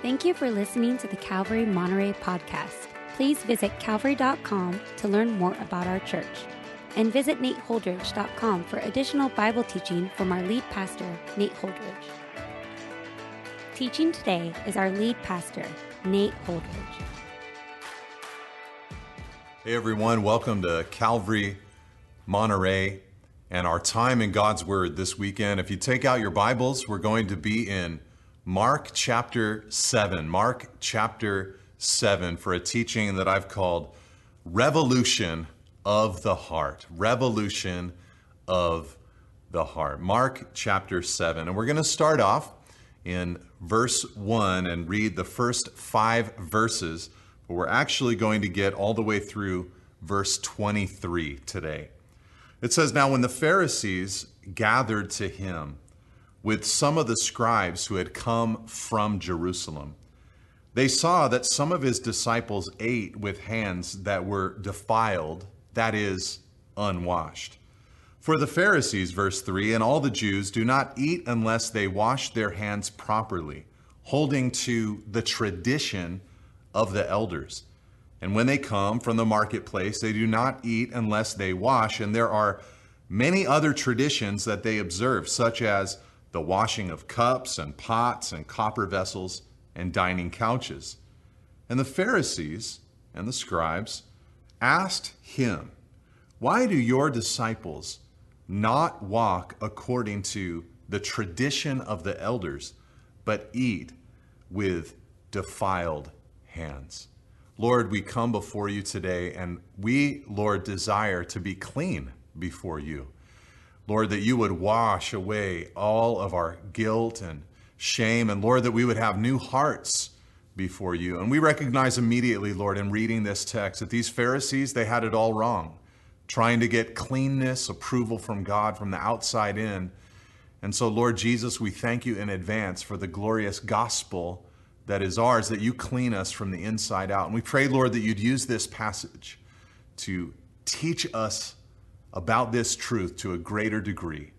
Thank you for listening to the Calvary Monterey podcast. Please visit calvary.com to learn more about our church. And visit nateholdridge.com for additional Bible teaching from our lead pastor, Nate Holdridge. Teaching today is our lead pastor, Nate Holdridge. Hey everyone, welcome to Calvary Monterey and our time in God's Word this weekend. If you take out your Bibles, we're going to be in Mark chapter 7. Mark chapter 7 for a teaching that I've called Revolution of the Heart. Revolution of the Heart. Mark chapter 7. And we're going to start off in verse 1 and read the first five verses, but we're actually going to get all the way through verse 23 today. It says, Now when the Pharisees gathered to him, with some of the scribes who had come from Jerusalem. They saw that some of his disciples ate with hands that were defiled, that is, unwashed. For the Pharisees, verse 3, and all the Jews do not eat unless they wash their hands properly, holding to the tradition of the elders. And when they come from the marketplace, they do not eat unless they wash. And there are many other traditions that they observe, such as the washing of cups and pots and copper vessels and dining couches. And the Pharisees and the scribes asked him, Why do your disciples not walk according to the tradition of the elders, but eat with defiled hands? Lord, we come before you today, and we, Lord, desire to be clean before you. Lord, that you would wash away all of our guilt and shame, and Lord, that we would have new hearts before you. And we recognize immediately, Lord, in reading this text, that these Pharisees, they had it all wrong, trying to get cleanness, approval from God from the outside in. And so, Lord Jesus, we thank you in advance for the glorious gospel that is ours, that you clean us from the inside out. And we pray, Lord, that you'd use this passage to teach us about this truth to a greater degree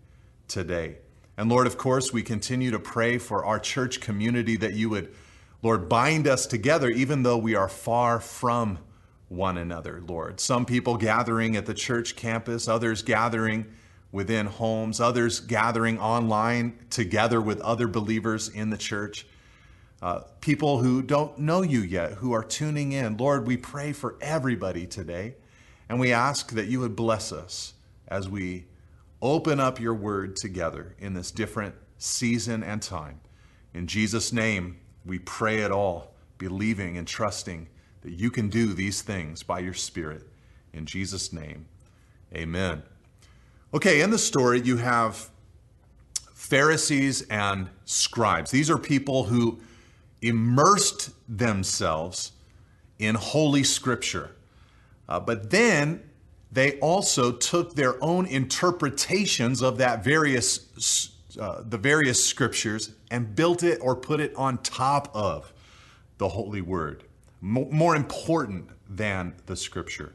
today. And Lord, of course, we continue to pray for our church community that you would, Lord, bind us together even though we are far from one another, Lord. Some people gathering at the church campus, others gathering within homes, others gathering online together with other believers in the church. Uh, people who don't know you yet, who are tuning in. Lord, we pray for everybody today. And we ask that you would bless us as we open up your word together in this different season and time. In Jesus' name, we pray it all, believing and trusting that you can do these things by your Spirit. In Jesus' name, amen. Okay, in the story, you have Pharisees and scribes. These are people who immersed themselves in Holy Scripture. Uh, but then they also took their own interpretations of that various uh, the various scriptures and built it or put it on top of the holy word more important than the scripture.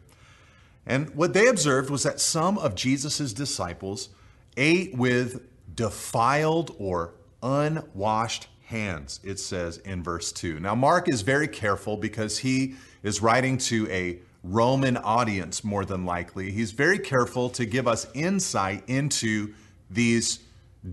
And what they observed was that some of jesus' disciples ate with defiled or unwashed hands it says in verse 2 now mark is very careful because he is writing to a Roman audience, more than likely. He's very careful to give us insight into these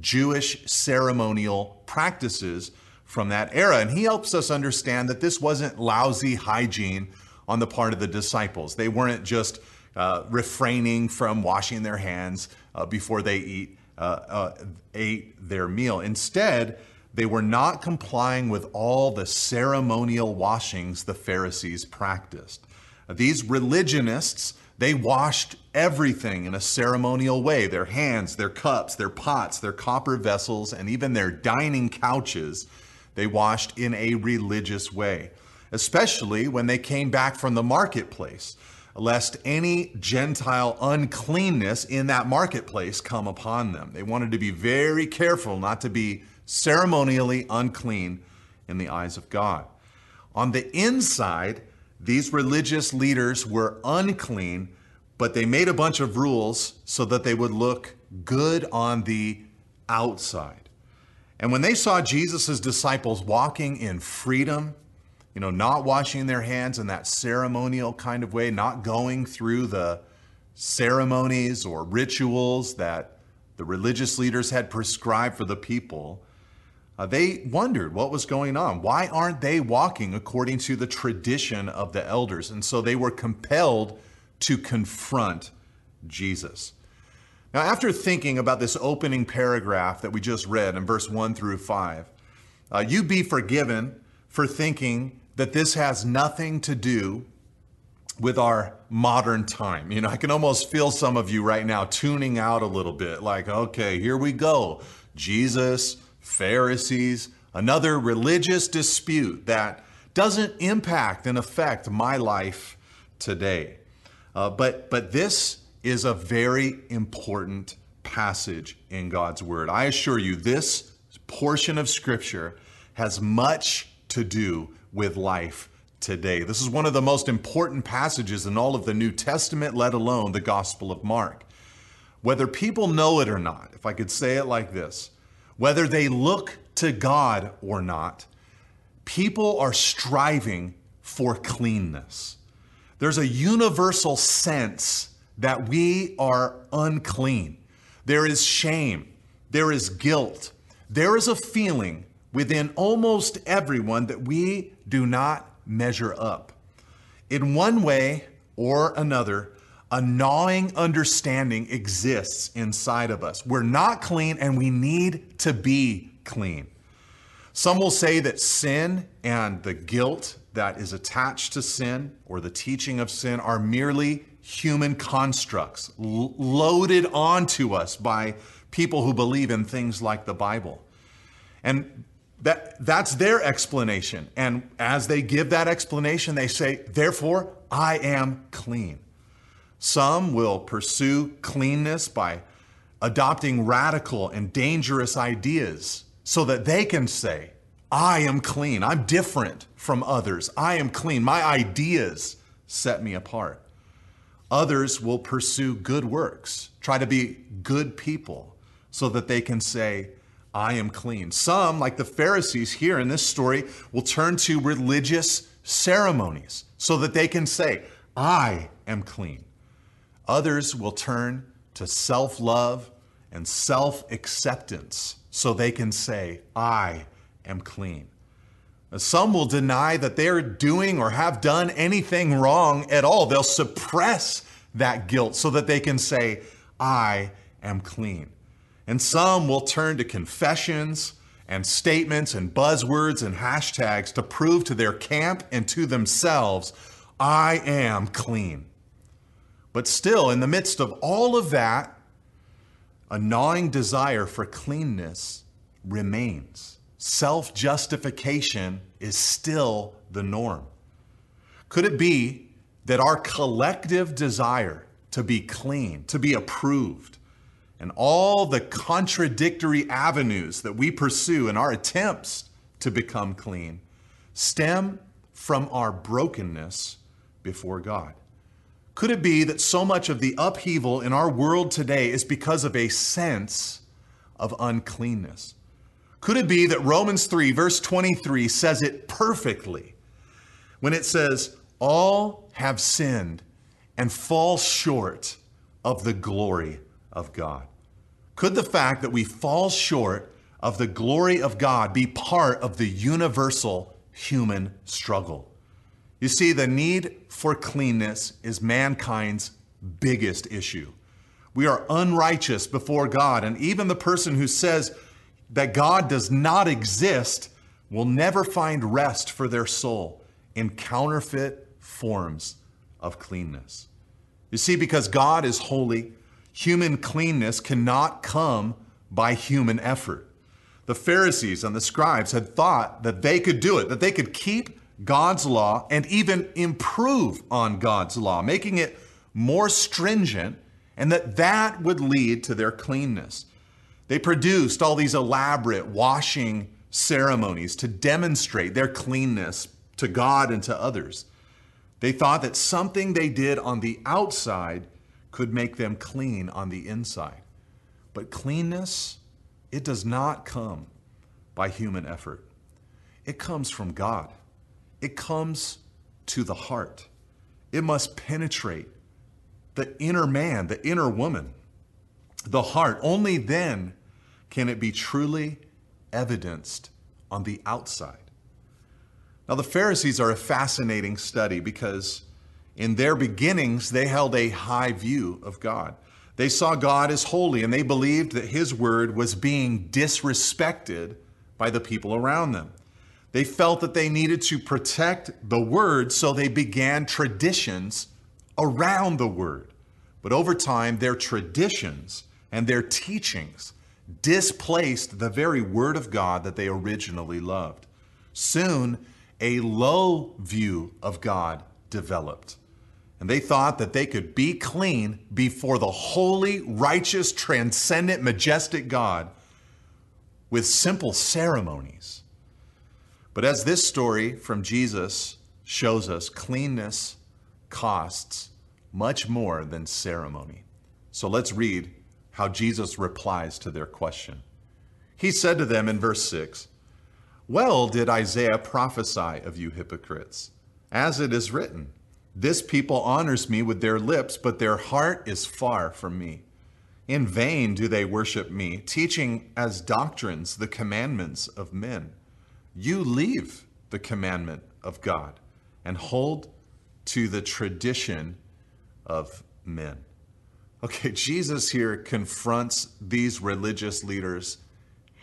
Jewish ceremonial practices from that era. And he helps us understand that this wasn't lousy hygiene on the part of the disciples. They weren't just uh, refraining from washing their hands uh, before they eat, uh, uh ate their meal. Instead, they were not complying with all the ceremonial washings the Pharisees practiced. These religionists, they washed everything in a ceremonial way their hands, their cups, their pots, their copper vessels, and even their dining couches. They washed in a religious way, especially when they came back from the marketplace, lest any Gentile uncleanness in that marketplace come upon them. They wanted to be very careful not to be ceremonially unclean in the eyes of God. On the inside, these religious leaders were unclean, but they made a bunch of rules so that they would look good on the outside. And when they saw Jesus' disciples walking in freedom, you know, not washing their hands in that ceremonial kind of way, not going through the ceremonies or rituals that the religious leaders had prescribed for the people, uh, they wondered what was going on. Why aren't they walking according to the tradition of the elders? And so they were compelled to confront Jesus. Now, after thinking about this opening paragraph that we just read in verse 1 through 5, uh, you be forgiven for thinking that this has nothing to do with our modern time. You know, I can almost feel some of you right now tuning out a little bit like, okay, here we go. Jesus, Pharisees, another religious dispute that doesn't impact and affect my life today. Uh, but, but this is a very important passage in God's Word. I assure you, this portion of Scripture has much to do with life today. This is one of the most important passages in all of the New Testament, let alone the Gospel of Mark. Whether people know it or not, if I could say it like this, whether they look to God or not, people are striving for cleanness. There's a universal sense that we are unclean. There is shame. There is guilt. There is a feeling within almost everyone that we do not measure up. In one way or another, a gnawing understanding exists inside of us. We're not clean and we need to be clean. Some will say that sin and the guilt that is attached to sin or the teaching of sin are merely human constructs loaded onto us by people who believe in things like the Bible. And that, that's their explanation. And as they give that explanation, they say, therefore, I am clean. Some will pursue cleanness by adopting radical and dangerous ideas so that they can say, I am clean. I'm different from others. I am clean. My ideas set me apart. Others will pursue good works, try to be good people so that they can say, I am clean. Some, like the Pharisees here in this story, will turn to religious ceremonies so that they can say, I am clean. Others will turn to self love and self acceptance so they can say, I am clean. Some will deny that they're doing or have done anything wrong at all. They'll suppress that guilt so that they can say, I am clean. And some will turn to confessions and statements and buzzwords and hashtags to prove to their camp and to themselves, I am clean. But still, in the midst of all of that, a gnawing desire for cleanness remains. Self justification is still the norm. Could it be that our collective desire to be clean, to be approved, and all the contradictory avenues that we pursue in our attempts to become clean stem from our brokenness before God? Could it be that so much of the upheaval in our world today is because of a sense of uncleanness? Could it be that Romans 3, verse 23, says it perfectly when it says, All have sinned and fall short of the glory of God? Could the fact that we fall short of the glory of God be part of the universal human struggle? You see, the need for cleanness is mankind's biggest issue. We are unrighteous before God, and even the person who says that God does not exist will never find rest for their soul in counterfeit forms of cleanness. You see, because God is holy, Human cleanness cannot come by human effort. The Pharisees and the scribes had thought that they could do it, that they could keep God's law and even improve on God's law, making it more stringent, and that that would lead to their cleanness. They produced all these elaborate washing ceremonies to demonstrate their cleanness to God and to others. They thought that something they did on the outside could make them clean on the inside. But cleanness, it does not come by human effort. It comes from God. It comes to the heart. It must penetrate the inner man, the inner woman, the heart. Only then can it be truly evidenced on the outside. Now, the Pharisees are a fascinating study because in their beginnings, they held a high view of God. They saw God as holy and they believed that His word was being disrespected by the people around them. They felt that they needed to protect the word, so they began traditions around the word. But over time, their traditions and their teachings displaced the very word of God that they originally loved. Soon, a low view of God developed. And they thought that they could be clean before the holy, righteous, transcendent, majestic God with simple ceremonies. But as this story from Jesus shows us, cleanness costs much more than ceremony. So let's read how Jesus replies to their question. He said to them in verse 6 Well did Isaiah prophesy of you hypocrites, as it is written, This people honors me with their lips, but their heart is far from me. In vain do they worship me, teaching as doctrines the commandments of men. You leave the commandment of God and hold to the tradition of men. Okay, Jesus here confronts these religious leaders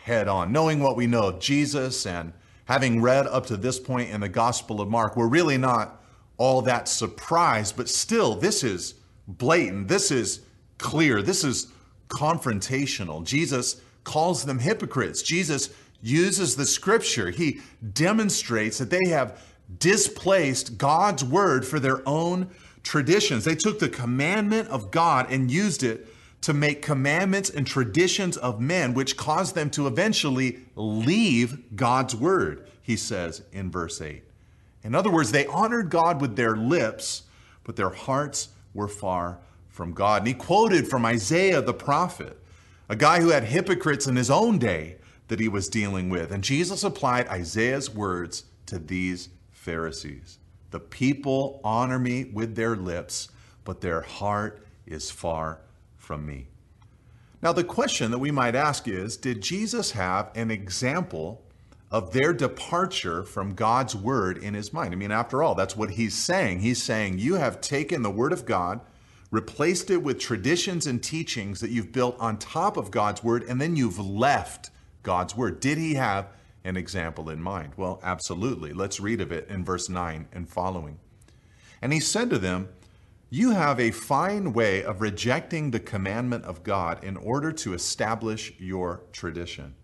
head on. Knowing what we know of Jesus and having read up to this point in the Gospel of Mark, we're really not all that surprised, but still, this is blatant. This is clear. This is confrontational. Jesus calls them hypocrites. Jesus uses the scripture. He demonstrates that they have displaced God's word for their own traditions. They took the commandment of God and used it to make commandments and traditions of men, which caused them to eventually leave God's word, he says in verse 8. In other words, they honored God with their lips, but their hearts were far from God. And he quoted from Isaiah the prophet, a guy who had hypocrites in his own day that he was dealing with. And Jesus applied Isaiah's words to these Pharisees. The people honor me with their lips, but their heart is far from me. Now, the question that we might ask is Did Jesus have an example of their departure from God's word in his mind? I mean, after all, that's what he's saying. He's saying, You have taken the word of God, replaced it with traditions and teachings that you've built on top of God's word, and then you've left God's word. Did he have an example in mind? Well, absolutely. Let's read of it in verse 9 and following. And he said to them, You have a fine way of rejecting the commandment of God in order to establish your tradition.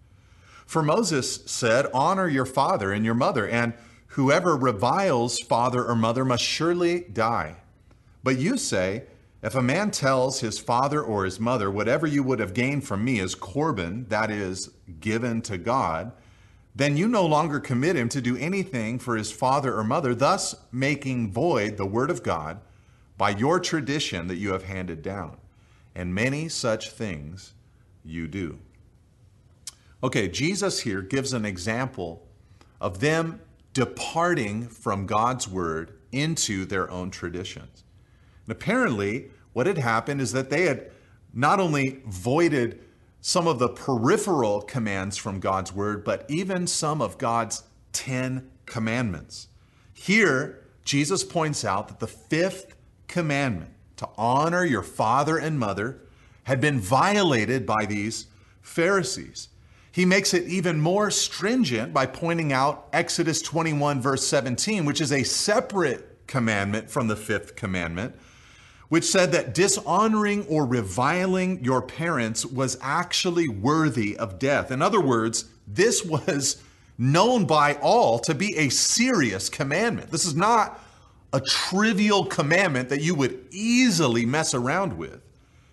For Moses said, Honor your father and your mother, and whoever reviles father or mother must surely die. But you say, if a man tells his father or his mother, Whatever you would have gained from me is Corban, that is, given to God, then you no longer commit him to do anything for his father or mother, thus making void the word of God by your tradition that you have handed down. And many such things you do. Okay, Jesus here gives an example of them departing from God's word into their own traditions. And apparently, what had happened is that they had not only voided some of the peripheral commands from God's word, but even some of God's 10 commandments. Here, Jesus points out that the fifth commandment, to honor your father and mother, had been violated by these Pharisees. He makes it even more stringent by pointing out Exodus 21, verse 17, which is a separate commandment from the fifth commandment, which said that dishonoring or reviling your parents was actually worthy of death. In other words, this was known by all to be a serious commandment. This is not a trivial commandment that you would easily mess around with.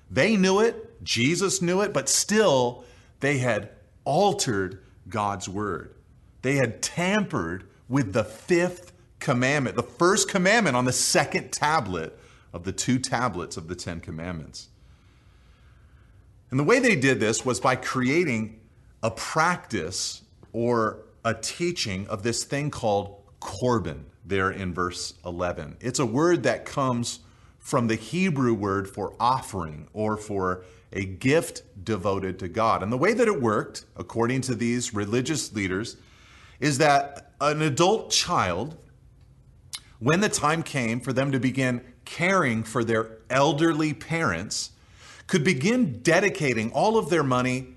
They knew it, Jesus knew it, but still they had altered God's word. They had tampered with the fifth commandment, the first commandment on the second tablet of the two tablets of the Ten Commandments. And the way they did this was by creating a practice or a teaching of this thing called Corban there in verse 11. It's a word that comes from the Hebrew word for offering or for a gift devoted to God. And the way that it worked, according to these religious leaders, is that an adult child, when the time came for them to begin caring for their elderly parents, could begin dedicating all of their money,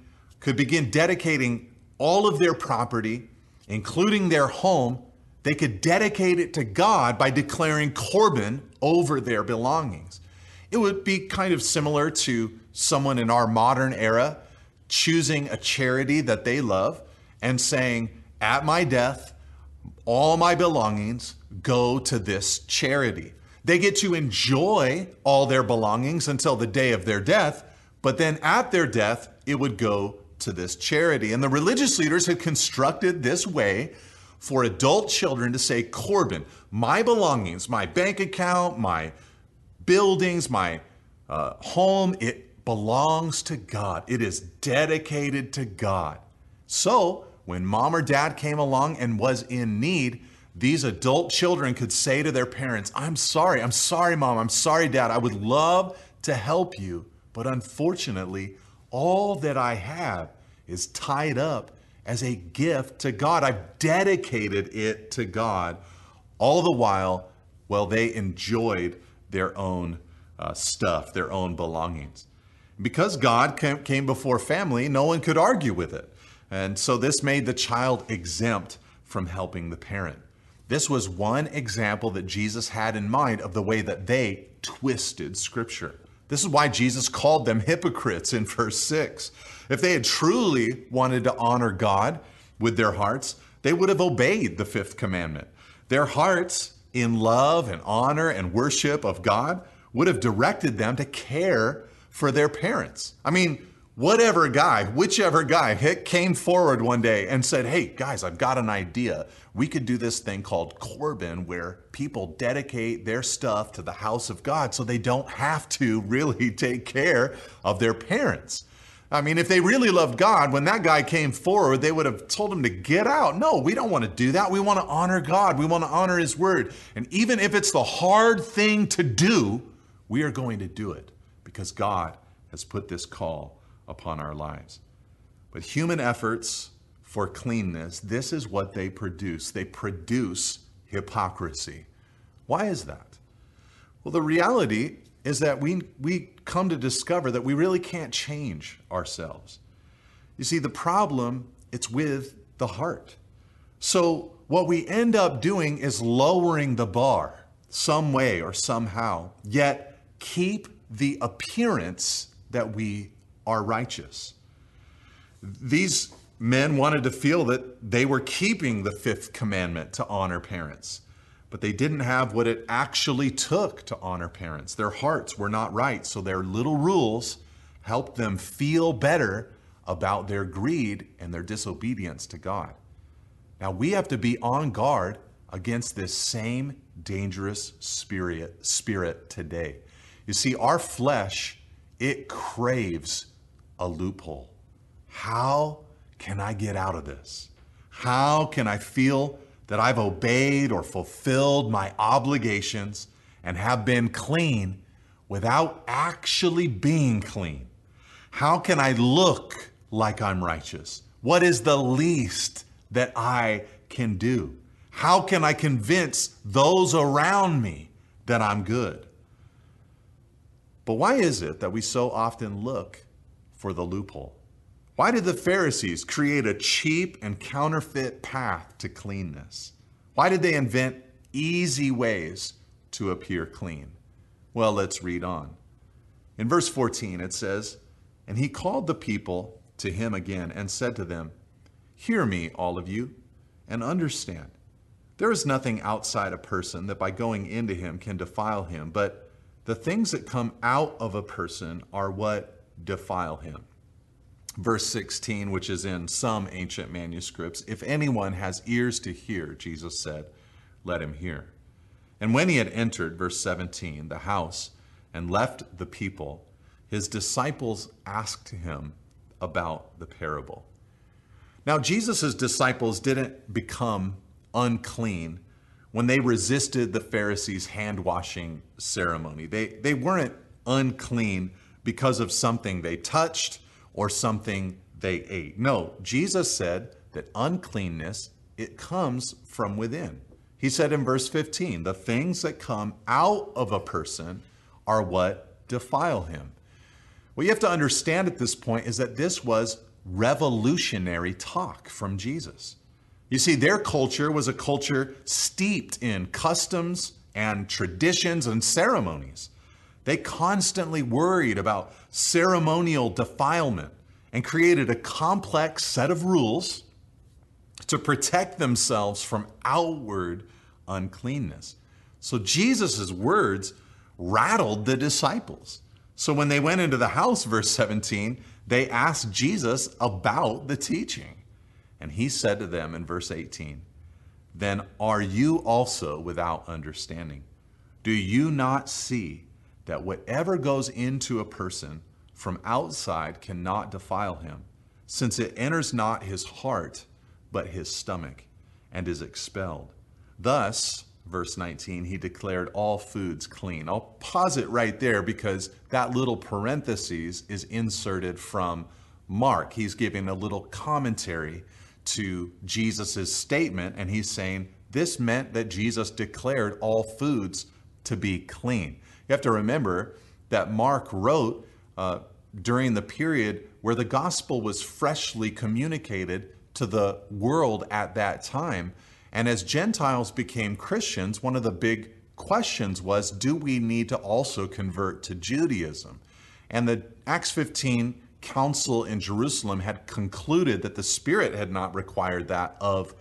could begin dedicating all of their property, including their home, they could dedicate it to God by declaring Corban over their belongings. It would be kind of similar to someone in our modern era choosing a charity that they love and saying, At my death, all my belongings go to this charity. They get to enjoy all their belongings until the day of their death, but then at their death, it would go to this charity. And the religious leaders had constructed this way for adult children to say, Corban, my belongings, my bank account, my buildings, my uh, home, it belongs to God. It is dedicated to God. So when mom or dad came along and was in need, these adult children could say to their parents, I'm sorry, I'm sorry, mom, I'm sorry, dad, I would love to help you, but unfortunately, all that I have is tied up as a gift to God. I've dedicated it to God, all the while, well, they enjoyed their own uh, stuff, their own belongings. Because God came before family, no one could argue with it. And so this made the child exempt from helping the parent. This was one example that Jesus had in mind of the way that they twisted Scripture. This is why Jesus called them hypocrites in verse 6. If they had truly wanted to honor God with their hearts, they would have obeyed the fifth commandment. Their hearts, in love and honor and worship of God, would have directed them to care for their parents. I mean, whatever guy, whichever guy came forward one day and said, Hey, guys, I've got an idea. We could do this thing called Corban where people dedicate their stuff to the house of God so they don't have to really take care of their parents. I mean, if they really loved God, when that guy came forward, they would have told him to get out. No, we don't want to do that. We want to honor God. We want to honor His word. And even if it's the hard thing to do, we are going to do it because God has put this call upon our lives. But human efforts for cleanness, this is what they produce. They produce hypocrisy. Why is that? Well, the reality is that we, we come to discover that we really can't change ourselves. You see, the problem, it's with the heart. So what we end up doing is lowering the bar some way or somehow, yet keep the appearance that we are righteous. These men wanted to feel that they were keeping the fifth commandment to honor parents, but they didn't have what it actually took to honor parents. Their hearts were not right, so their little rules helped them feel better about their greed and their disobedience to God. Now we have to be on guard against this same dangerous spirit spirit today. You see our flesh it craves a loophole. How can I get out of this? How can I feel that I've obeyed or fulfilled my obligations and have been clean without actually being clean? How can I look like I'm righteous? What is the least that I can do? How can I convince those around me that I'm good? But why is it that we so often look for the loophole? Why did the Pharisees create a cheap and counterfeit path to cleanness? Why did they invent easy ways to appear clean? Well, let's read on. In verse 14, it says, And he called the people to him again and said to them, Hear me, all of you, and understand. There is nothing outside a person that by going into him can defile him, but the things that come out of a person are what defile him verse 16, which is in some ancient manuscripts, if anyone has ears to hear, Jesus said, let him hear. And when he had entered, verse 17, the house and left the people, his disciples asked him about the parable. Now, Jesus' disciples didn't become unclean when they resisted the Pharisees' hand washing ceremony. They, they weren't unclean because of something they touched or something they ate. No, Jesus said that uncleanness it comes from within. He said in verse 15, the things that come out of a person are what defile him. What you have to understand at this point is that this was revolutionary talk from Jesus. You see, their culture was a culture steeped in customs and traditions and ceremonies. They constantly worried about ceremonial defilement and created a complex set of rules to protect themselves from outward uncleanness. So Jesus' words rattled the disciples. So when they went into the house, verse 17, they asked Jesus about the teaching. And he said to them in verse 18, Then are you also without understanding? Do you not see that whatever goes into a person from outside cannot defile him, since it enters not his heart, but his stomach, and is expelled? Thus, verse 19, he declared all foods clean. I'll pause it right there because that little parenthesis is inserted from Mark. He's giving a little commentary to Jesus' statement, and he's saying this meant that Jesus declared all foods to be clean. You have to remember that Mark wrote uh, during the period where the gospel was freshly communicated to the world at that time. And as Gentiles became Christians, one of the big questions was do we need to also convert to Judaism? And the Acts 15 council in Jerusalem had concluded that the Spirit had not required that of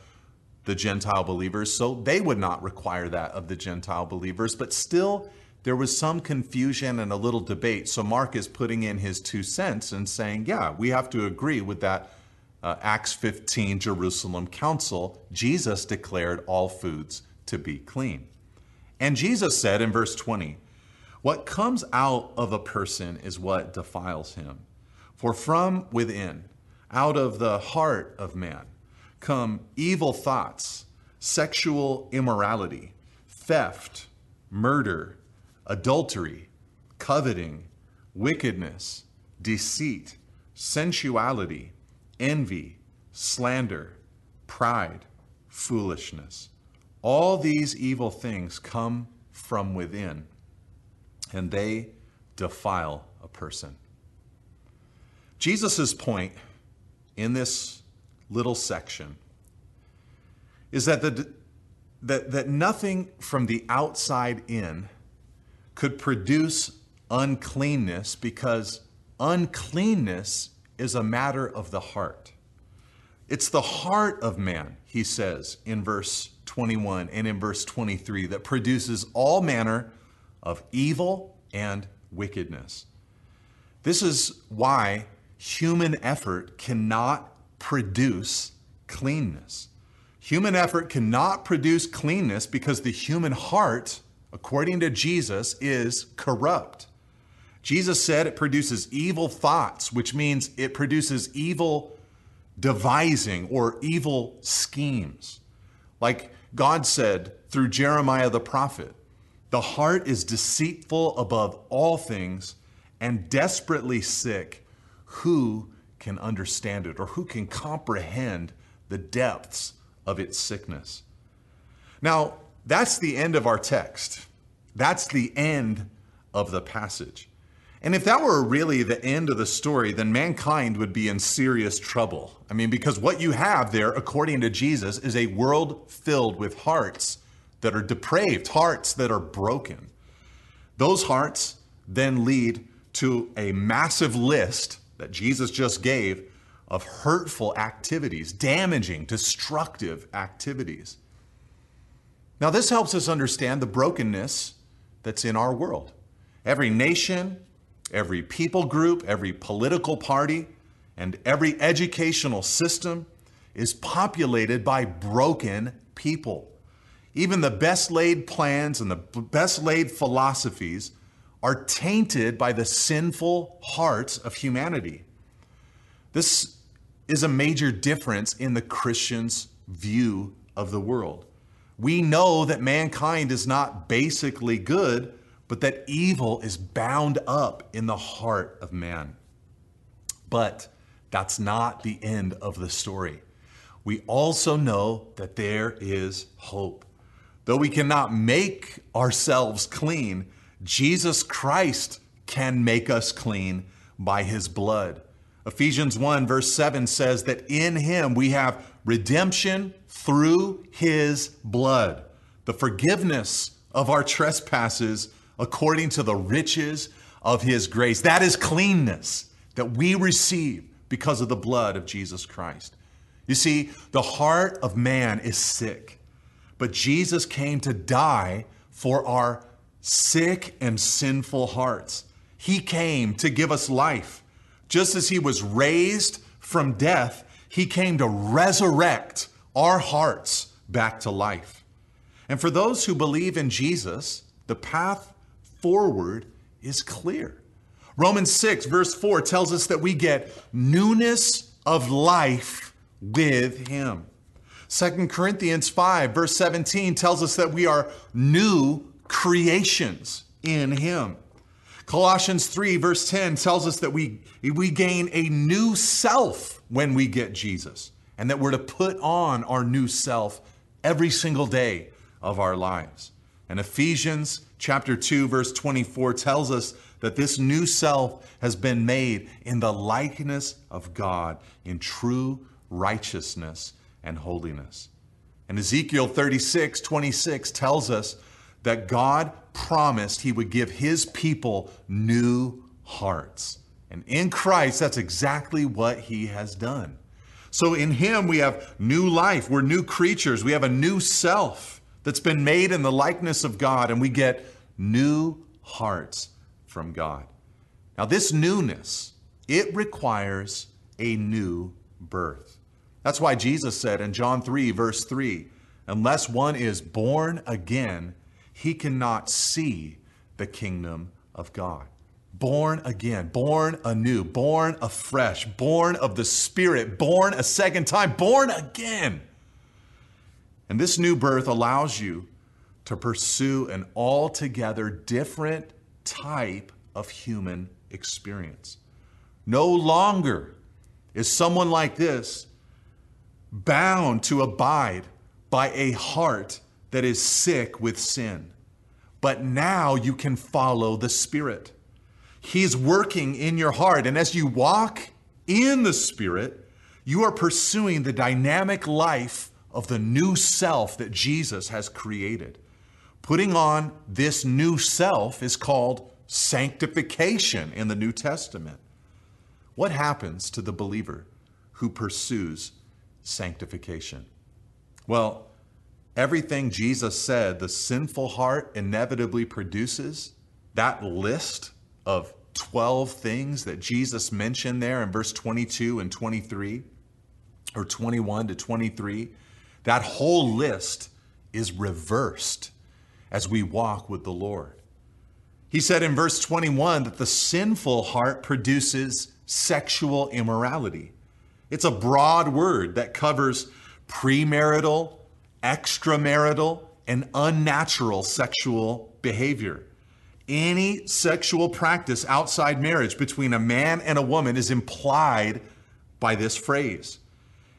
the Gentile believers, so they would not require that of the Gentile believers. But still, there was some confusion and a little debate. So Mark is putting in his two cents and saying, yeah, we have to agree with that uh, Acts 15 Jerusalem Council, Jesus declared all foods to be clean. And Jesus said in verse 20, What comes out of a person is what defiles him. For from within, out of the heart of man, come evil thoughts, sexual immorality, theft, murder, adultery, coveting, wickedness, deceit, sensuality envy, slander, pride, foolishness. All these evil things come from within, and they defile a person. Jesus' point in this little section is that, the, that, that nothing from the outside in could produce uncleanness because uncleanness is a matter of the heart. It's the heart of man, he says in verse 21 and in verse 23, that produces all manner of evil and wickedness. This is why human effort cannot produce cleanness. Human effort cannot produce cleanness because the human heart, according to Jesus, is corrupt. Jesus said it produces evil thoughts, which means it produces evil devising or evil schemes. Like God said through Jeremiah the prophet, the heart is deceitful above all things and desperately sick. Who can understand it or who can comprehend the depths of its sickness? Now, that's the end of our text. That's the end of the passage. And if that were really the end of the story, then mankind would be in serious trouble. I mean, because what you have there, according to Jesus, is a world filled with hearts that are depraved, hearts that are broken. Those hearts then lead to a massive list that Jesus just gave of hurtful activities, damaging, destructive activities. Now, this helps us understand the brokenness that's in our world. Every nation, every people group, every political party, and every educational system is populated by broken people. Even the best laid plans and the best laid philosophies are tainted by the sinful hearts of humanity. This is a major difference in the Christian's view of the world. We know that mankind is not basically good, but that evil is bound up in the heart of man. But that's not the end of the story. We also know that there is hope. Though we cannot make ourselves clean, Jesus Christ can make us clean by his blood. Ephesians 1, verse 7 says that in him we have redemption through his blood, the forgiveness of our trespasses according to the riches of his grace. That is cleanness that we receive because of the blood of Jesus Christ. You see, the heart of man is sick, but Jesus came to die for our sick and sinful hearts. He came to give us life. Just as he was raised from death, he came to resurrect our hearts back to life. And for those who believe in Jesus, the path forward is clear. Romans 6, verse 4 tells us that we get newness of life with him. 2 Corinthians 5, verse 17 tells us that we are new creations in him. Colossians 3, verse 10 tells us that we, we gain a new self when we get Jesus, and that we're to put on our new self every single day of our lives. And Ephesians chapter 2, verse 24 tells us that this new self has been made in the likeness of God in true righteousness and holiness. And Ezekiel 36, 26 tells us that God promised he would give his people new hearts. And in Christ, that's exactly what he has done. So in him, we have new life. We're new creatures. We have a new self that's been made in the likeness of God, and we get new hearts from God. Now, this newness, it requires a new birth. That's why Jesus said in John 3, verse 3, unless one is born again, he cannot see the kingdom of God. Born again, born anew, born afresh, born of the Spirit, born a second time, born again. And this new birth allows you to pursue an altogether different type of human experience. No longer is someone like this bound to abide by a heart that is sick with sin. But now you can follow the Spirit. He's working in your heart. And as you walk in the Spirit, you are pursuing the dynamic life of the new self that Jesus has created. Putting on this new self is called sanctification in the New Testament. What happens to the believer who pursues sanctification? Well, everything Jesus said the sinful heart inevitably produces, that list of 12 things that Jesus mentioned there in verse 22 and 23, or 21 to 23, that whole list is reversed as we walk with the Lord. He said in verse 21 that the sinful heart produces sexual immorality. It's a broad word that covers premarital, extramarital, and unnatural sexual behavior. Any sexual practice outside marriage between a man and a woman is implied by this phrase.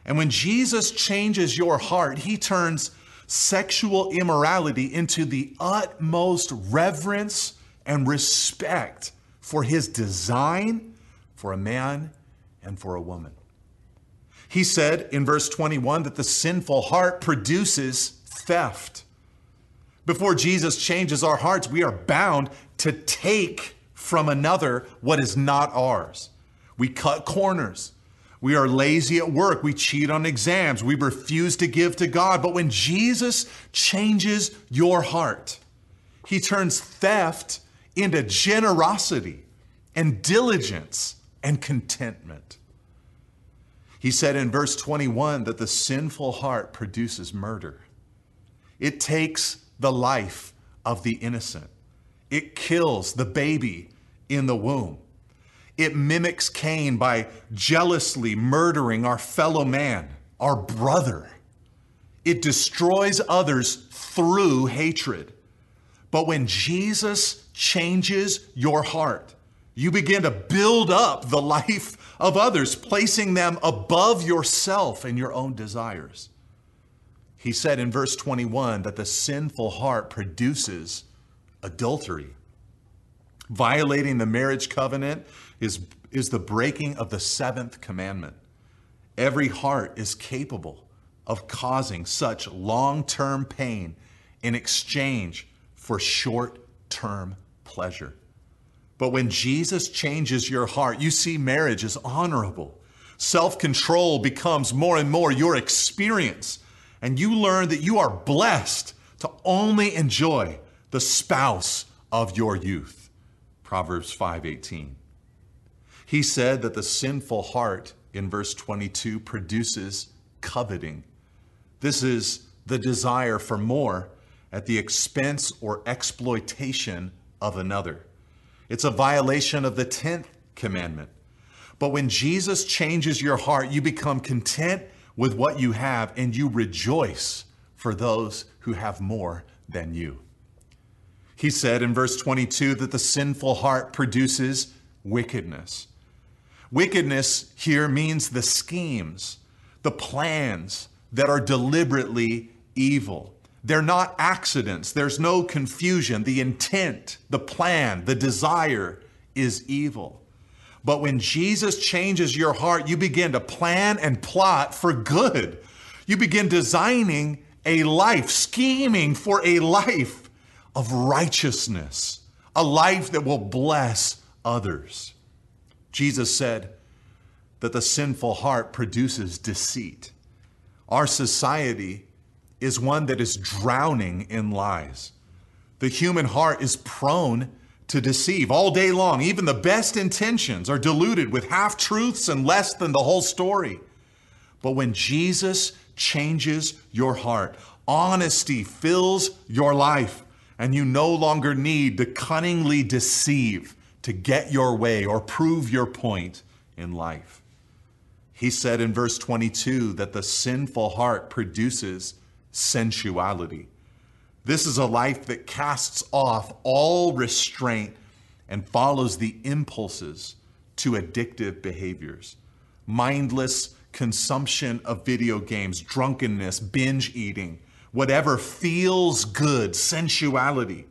And when Jesus changes your heart, he turns sexual immorality into the utmost reverence and respect for his design for a man and for a woman. He said in verse 21 that the sinful heart produces theft. Before Jesus changes our hearts, we are bound to take from another what is not ours. We cut corners. We are lazy at work. We cheat on exams. We refuse to give to God. But when Jesus changes your heart, he turns theft into generosity and diligence and contentment. He said in verse 21 that the sinful heart produces murder. It takes the life of the innocent, it kills the baby in the womb. It mimics Cain by jealously murdering our fellow man, our brother. It destroys others through hatred. But when Jesus changes your heart, you begin to build up the life of others, placing them above yourself and your own desires. He said in verse 21 that the sinful heart produces adultery. Violating the marriage covenant is, is the breaking of the seventh commandment. Every heart is capable of causing such long term pain in exchange for short term pleasure. But when Jesus changes your heart, you see marriage as honorable. Self control becomes more and more your experience, and you learn that you are blessed to only enjoy the spouse of your youth. Proverbs 5:18. He said that the sinful heart in verse 22 produces coveting. This is the desire for more at the expense or exploitation of another. It's a violation of the 10th commandment. But when Jesus changes your heart, you become content with what you have and you rejoice for those who have more than you. He said in verse 22 that the sinful heart produces wickedness. Wickedness here means the schemes, the plans that are deliberately evil. They're not accidents. There's no confusion. The intent, the plan, the desire is evil. But when Jesus changes your heart, you begin to plan and plot for good. You begin designing a life, scheming for a life of righteousness, a life that will bless others. Jesus said that the sinful heart produces deceit. Our society is one that is drowning in lies. The human heart is prone to deceive all day long. Even the best intentions are diluted with half truths and less than the whole story. But when Jesus changes your heart, honesty fills your life, and you no longer need to cunningly deceive to get your way or prove your point in life. He said in verse 22 that the sinful heart produces sensuality. This is a life that casts off all restraint and follows the impulses to addictive behaviors. Mindless consumption of video games, drunkenness, binge eating, whatever feels good, sensuality.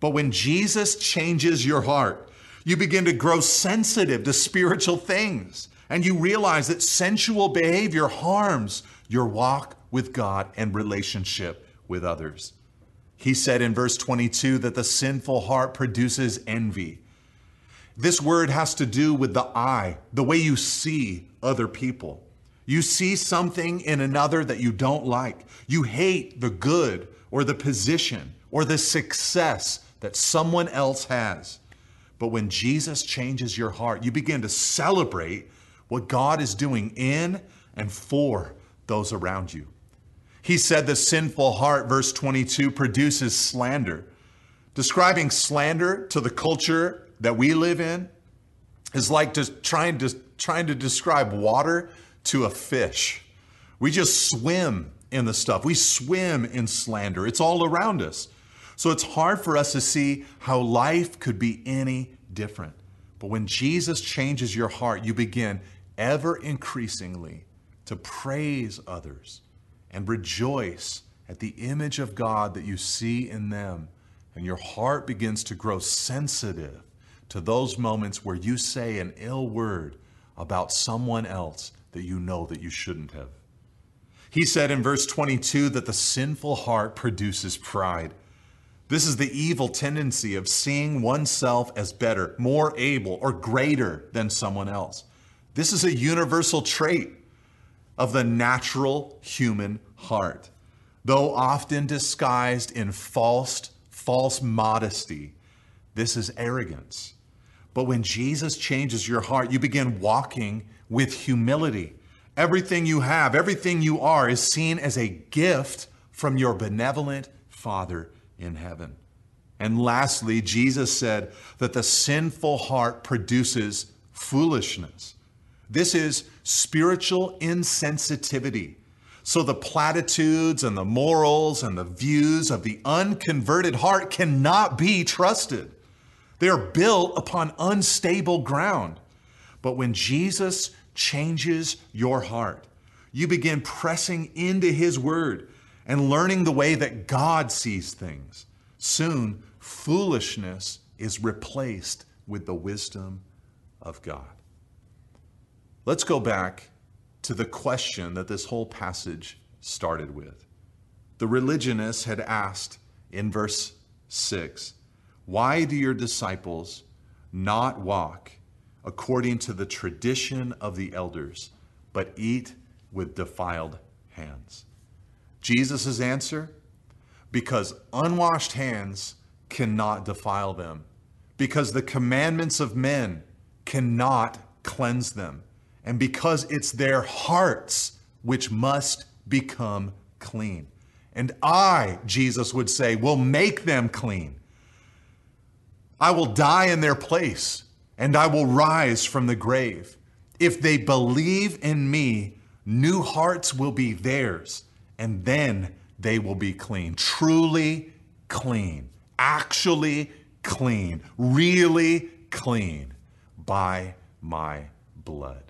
But when Jesus changes your heart, you begin to grow sensitive to spiritual things, and you realize that sensual behavior harms your walk with God and relationship with others. He said in verse 22 that the sinful heart produces envy. This word has to do with the eye, the way you see other people. You see something in another that you don't like. You hate the good or the position or the success that someone else has. But when Jesus changes your heart, you begin to celebrate what God is doing in and for those around you. He said the sinful heart, verse 22, produces slander. Describing slander to the culture that we live in is like just trying to, trying to describe water to a fish. We just swim in the stuff. We swim in slander. It's all around us. So it's hard for us to see how life could be any different. But when Jesus changes your heart, you begin ever increasingly to praise others and rejoice at the image of God that you see in them. And your heart begins to grow sensitive to those moments where you say an ill word about someone else that you know that you shouldn't have. He said in verse 22 that the sinful heart produces pride. This is the evil tendency of seeing oneself as better, more able, or greater than someone else. This is a universal trait of the natural human heart, though often disguised in false, false modesty. This is arrogance. But when Jesus changes your heart, you begin walking with humility. Everything you have, everything you are, is seen as a gift from your benevolent Father in heaven. And lastly, Jesus said that the sinful heart produces foolishness. This is spiritual insensitivity. So the platitudes and the morals and the views of the unconverted heart cannot be trusted. They are built upon unstable ground. But when Jesus changes your heart, you begin pressing into His Word and learning the way that God sees things. Soon, foolishness is replaced with the wisdom of God. Let's go back to the question that this whole passage started with. The religionists had asked in verse 6 Why do your disciples not walk according to the tradition of the elders, but eat with defiled hands? Jesus' answer because unwashed hands cannot defile them, because the commandments of men cannot cleanse them and because it's their hearts which must become clean. And I, Jesus would say, will make them clean. I will die in their place, and I will rise from the grave. If they believe in me, new hearts will be theirs, and then they will be clean. Truly clean, actually clean, really clean by my blood.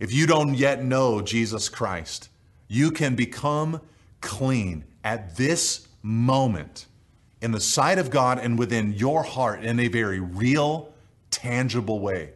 If you don't yet know Jesus Christ, you can become clean at this moment in the sight of God and within your heart in a very real, tangible way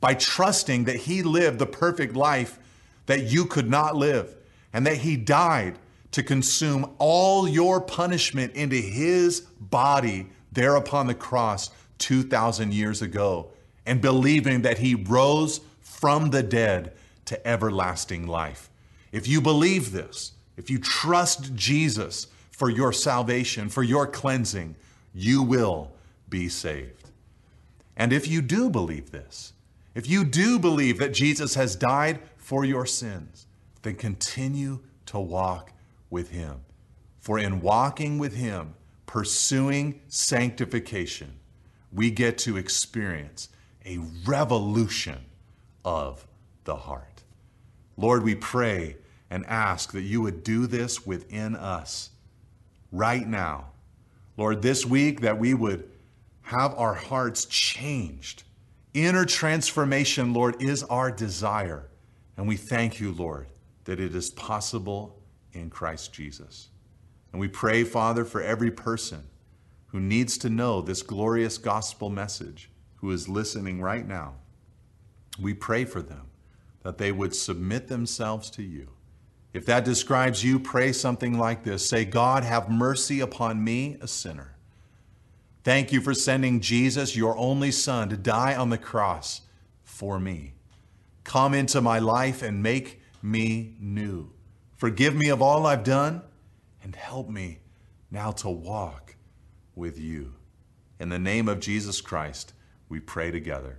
by trusting that He lived the perfect life that you could not live and that He died to consume all your punishment into His body there upon the cross 2,000 years ago and believing that He rose from the dead to everlasting life. If you believe this, if you trust Jesus for your salvation, for your cleansing, you will be saved. And if you do believe this, if you do believe that Jesus has died for your sins, then continue to walk with Him. For in walking with Him, pursuing sanctification, we get to experience a revolution of the heart. Lord, we pray and ask that you would do this within us right now. Lord, this week that we would have our hearts changed. Inner transformation, Lord, is our desire. And we thank you, Lord, that it is possible in Christ Jesus. And we pray, Father, for every person who needs to know this glorious gospel message, who is listening right now. We pray for them that they would submit themselves to you. If that describes you, pray something like this Say, God, have mercy upon me, a sinner. Thank you for sending Jesus, your only Son, to die on the cross for me. Come into my life and make me new. Forgive me of all I've done and help me now to walk with you. In the name of Jesus Christ, we pray together.